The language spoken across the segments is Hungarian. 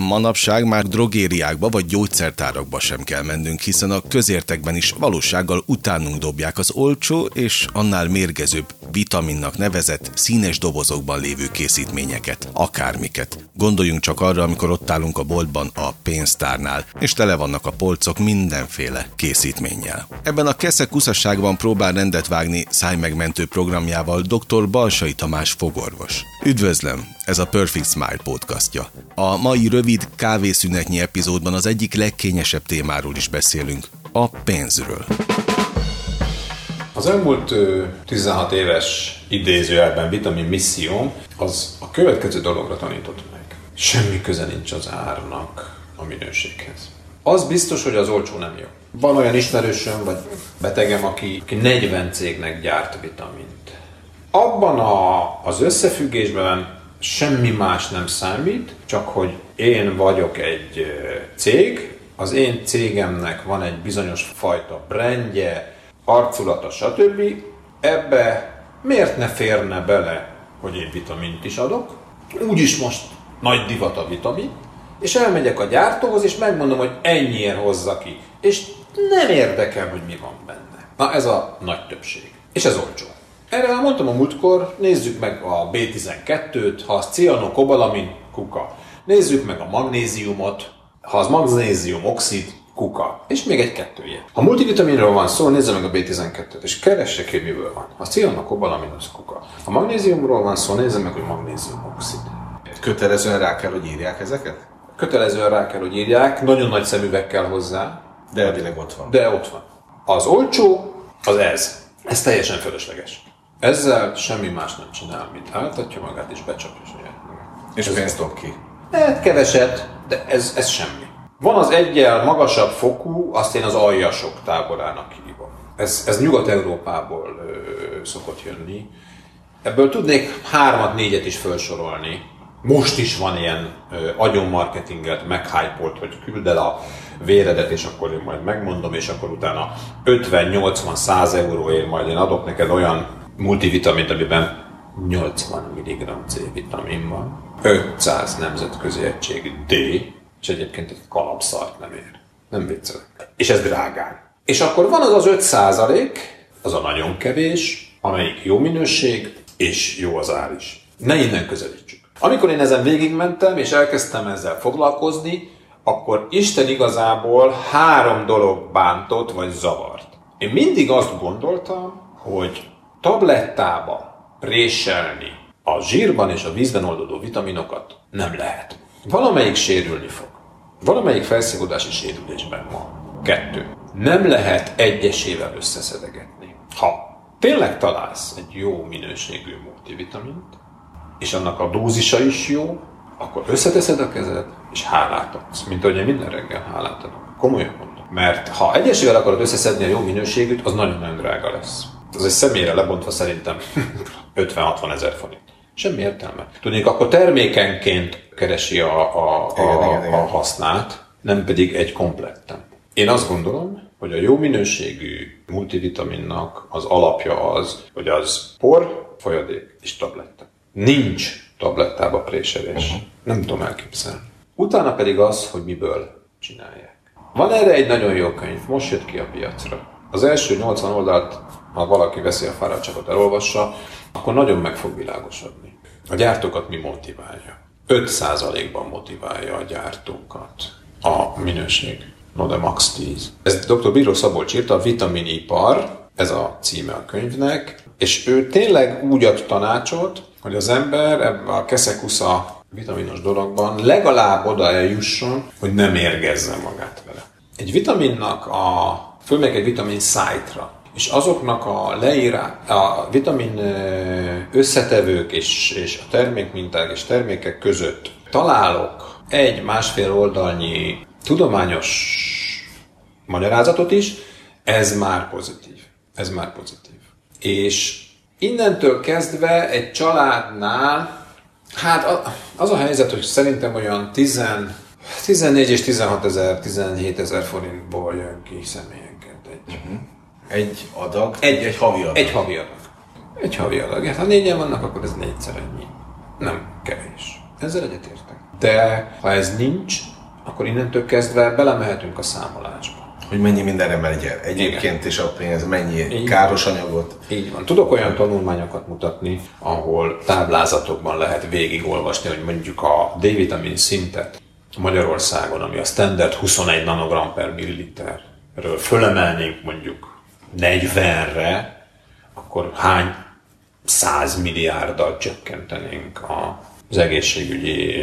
Manapság már drogériákba vagy gyógyszertárakba sem kell mennünk, hiszen a közértekben is valósággal utánunk dobják az olcsó és annál mérgezőbb vitaminnak nevezett színes dobozokban lévő készítményeket, akármiket. Gondoljunk csak arra, amikor ott állunk a boltban a pénztárnál, és tele vannak a polcok mindenféle készítménnyel. Ebben a keszek kuszasságban próbál rendet vágni szájmegmentő programjával dr. Balsai Tamás fogorvos. Üdvözlöm, ez a Perfect Smile podcastja. A mai rövid kávészünetnyi epizódban az egyik legkényesebb témáról is beszélünk, a pénzről. Az elmúlt 16 éves idézőjelben vitamin misszióm az a következő dologra tanított meg. Semmi köze nincs az árnak a minőséghez. Az biztos, hogy az olcsó nem jó. Van olyan ismerősöm, vagy betegem, aki, aki 40 cégnek gyárt vitamint. Abban a, az összefüggésben semmi más nem számít, csak hogy én vagyok egy cég, az én cégemnek van egy bizonyos fajta brandje, arculata, stb. Ebbe miért ne férne bele, hogy én vitamint is adok? Úgyis most nagy divat a vitamin, és elmegyek a gyártóhoz, és megmondom, hogy ennyiért hozza ki. És nem érdekel, hogy mi van benne. Na ez a nagy többség. És ez olcsó. Erre már mondtam a múltkor, nézzük meg a B12-t, ha az cianokobalamin, kuka. Nézzük meg a magnéziumot, ha az magnézium oxid, kuka. És még egy kettője. Ha multivitaminról van szó, nézze meg a B12-t, és keresse ki, miből van. Ha cianokobalamin, az kuka. Ha magnéziumról van szó, nézze meg, hogy magnézium oxid. Kötelezően rá kell, hogy írják ezeket? Kötelezően rá kell, hogy írják, nagyon nagy szemüvegkel hozzá. De elvileg ott van. De ott van. Az olcsó, az ez. Ez teljesen fölösleges. Ezzel semmi más nem csinál, mint áltatja magát és becsapja saját. És pénzt dob ki. Hát keveset, de ez, ez semmi. Van az egyel magasabb fokú, azt én az aljasok táborának hívom. Ez, ez Nyugat-Európából ö, szokott jönni. Ebből tudnék hármat, négyet is felsorolni. Most is van ilyen ö, agyonmarketinget, meghypolt, hogy küld el a véredet, és akkor én majd megmondom, és akkor utána 50-80-100 euróért majd én adok neked olyan multivitamint, amiben 80 mg C-vitamin van, 500 nemzetközi egység D, és egyébként egy kalapszart nem ér. Nem viccelek. És ez drágán. És akkor van az az 5 százalék, az a nagyon kevés, amelyik jó minőség, és jó az ár is. Ne innen közelítsük. Amikor én ezen végigmentem, és elkezdtem ezzel foglalkozni, akkor Isten igazából három dolog bántott, vagy zavart. Én mindig azt gondoltam, hogy tablettába préselni a zsírban és a vízben oldódó vitaminokat nem lehet. Valamelyik sérülni fog. Valamelyik felszívódási sérülésben van. Kettő. Nem lehet egyesével összeszedegetni. Ha tényleg találsz egy jó minőségű multivitamint, és annak a dózisa is jó, akkor összeteszed a kezed, és hálát adsz. Mint ahogy minden reggel hálát adok. Komolyan mondom. Mert ha egyesével akarod összeszedni a jó minőségűt, az nagyon-nagyon drága lesz. Az egy személyre lebontva szerintem 50-60 ezer forint. Semmi értelme. Tudnék, akkor termékenként keresi a, a, a, igen, igen, a hasznát, nem pedig egy kompletten. Én azt gondolom, hogy a jó minőségű multivitaminnak az alapja az, hogy az por, folyadék és tabletta. Nincs tablettába préselés. Uh-huh. Nem tudom elképzelni. Utána pedig az, hogy miből csinálják. Van erre egy nagyon jó könyv, most jött ki a piacra. Az első 80 oldalt, ha valaki veszi a fáradtságot, elolvassa, akkor nagyon meg fog világosodni. A gyártókat mi motiválja? 5%-ban motiválja a gyártókat a minőség. No de max 10. Ez dr. Bíró Szabolcs írta, a vitaminipar, ez a címe a könyvnek, és ő tényleg úgy ad tanácsot, hogy az ember ebben a keszekusza vitaminos dologban legalább oda eljusson, hogy nem érgezze magát vele. Egy vitaminnak a, fölmegy egy vitamin szájtra, és azoknak a leírá, a vitamin összetevők és, és a termékminták és termékek között találok egy másfél oldalnyi tudományos magyarázatot is, ez már pozitív. Ez már pozitív. És innentől kezdve egy családnál, hát az a helyzet, hogy szerintem olyan 10, 14 és 16 ezer, 17 ezer forintból jön ki személyenként egy. Uh-huh egy adag? Egy, egy havi adag. Egy havi adag. Egy havi adag. Hát ha négyen vannak, akkor ez négyszer ennyi. Nem kevés. Ezzel egyetértek. De ha ez nincs, akkor innentől kezdve belemehetünk a számolásba. Hogy mennyi mindenre megy el. Egyébként is a pénz, mennyi Így káros van. anyagot. Így van. Tudok olyan tanulmányokat mutatni, ahol táblázatokban lehet végigolvasni, hogy mondjuk a D-vitamin szintet Magyarországon, ami a standard 21 nanogram per milliliterről fölemelnénk mondjuk 40-re, akkor hány 100 milliárddal csökkentenénk az egészségügyi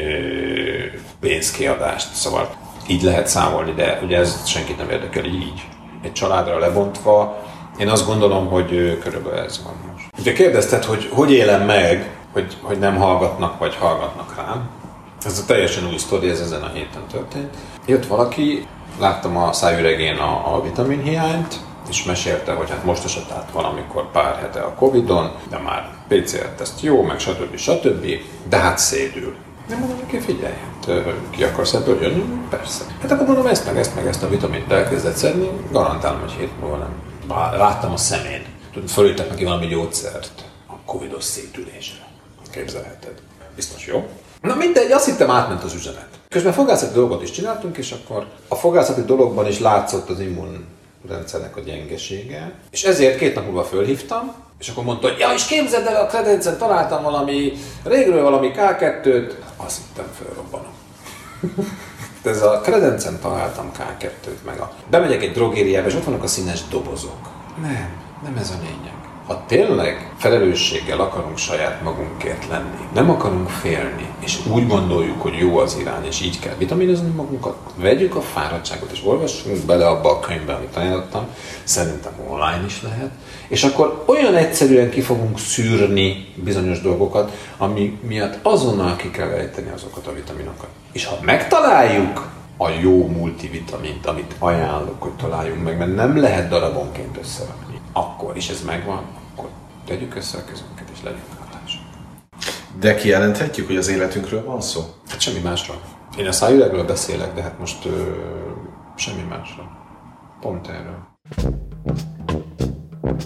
pénzkiadást. Szóval így lehet számolni, de ugye ez senkit nem érdekel így. Egy családra lebontva, én azt gondolom, hogy körülbelül ez van most. Ugye kérdezted, hogy hogy élem meg, hogy, hogy nem hallgatnak, vagy hallgatnak rám. Ez a teljesen új sztori, ez ezen a héten történt. Jött valaki, láttam a szájüregén a, a vitaminhiányt, és mesélte, hogy hát most esett át valamikor pár hete a Covid-on, de már PCR-teszt jó, meg stb. stb. De hát szédül. Nem mondom neki, figyelj, hát, ki akarsz ebből jönni? Persze. Hát akkor mondom, ezt meg ezt meg ezt a vitamint elkezdett szedni, garantálom, hogy hét múlva nem. Láttam a szemén. Tudod, fölültek neki valami gyógyszert a covidos szétülésre. Képzelheted. Biztos jó? Na mindegy, azt hittem átment az üzenet. Közben fogászati dolgot is csináltunk, és akkor a fogászati dologban is látszott az immun rendszernek a gyengesége. És ezért két nap múlva fölhívtam, és akkor mondta, hogy ja, és képzeld el, a kredencen találtam valami, régről valami K2-t, azt hittem fölrobbanom. Ez a kredencen találtam K2-t, meg a... Bemegyek egy drogériába, és ott vannak a színes dobozok. Nem, nem ez a lényeg. Ha tényleg felelősséggel akarunk saját magunkért lenni, nem akarunk félni, és úgy gondoljuk, hogy jó az irány, és így kell vitaminozni magunkat, vegyük a fáradtságot, és olvassunk bele abba a könyvbe, amit ajánlottam, szerintem online is lehet, és akkor olyan egyszerűen ki fogunk szűrni bizonyos dolgokat, ami miatt azonnal ki kell ejteni azokat a vitaminokat. És ha megtaláljuk a jó multivitamint, amit ajánlok, hogy találjunk meg, mert nem lehet darabonként összerakni, akkor is ez megvan, akkor tegyük össze a közünket, és legyünk hálásak. De kijelenthetjük, hogy az életünkről van szó? Hát semmi másra. Én a szájüregről beszélek, de hát most ö, semmi másra. Pont erről.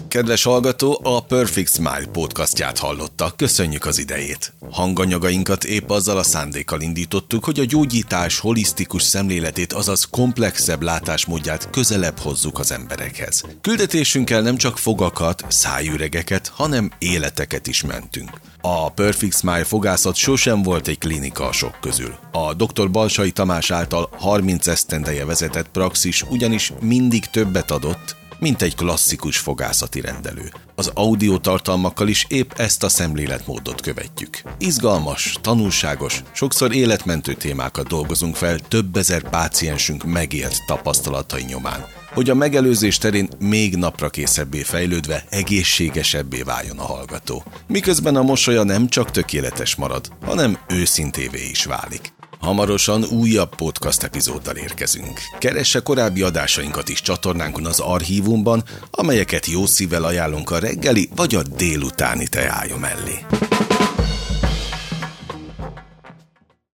Kedves hallgató, a Perfect Smile podcastját hallotta. Köszönjük az idejét. Hanganyagainkat épp azzal a szándékkal indítottuk, hogy a gyógyítás holisztikus szemléletét, azaz komplexebb látásmódját közelebb hozzuk az emberekhez. Küldetésünkkel nem csak fogakat, szájüregeket, hanem életeket is mentünk. A Perfect Smile fogászat sosem volt egy klinika a sok közül. A dr. Balsai Tamás által 30 esztendeje vezetett praxis ugyanis mindig többet adott, mint egy klasszikus fogászati rendelő. Az audio tartalmakkal is épp ezt a szemléletmódot követjük. Izgalmas, tanulságos, sokszor életmentő témákat dolgozunk fel több ezer páciensünk megélt tapasztalatai nyomán hogy a megelőzés terén még napra készebbé fejlődve egészségesebbé váljon a hallgató. Miközben a mosolya nem csak tökéletes marad, hanem őszintévé is válik. Hamarosan újabb podcast epizóddal érkezünk. Keresse korábbi adásainkat is csatornánkon az archívumban, amelyeket jó szívvel ajánlunk a reggeli vagy a délutáni teája mellé.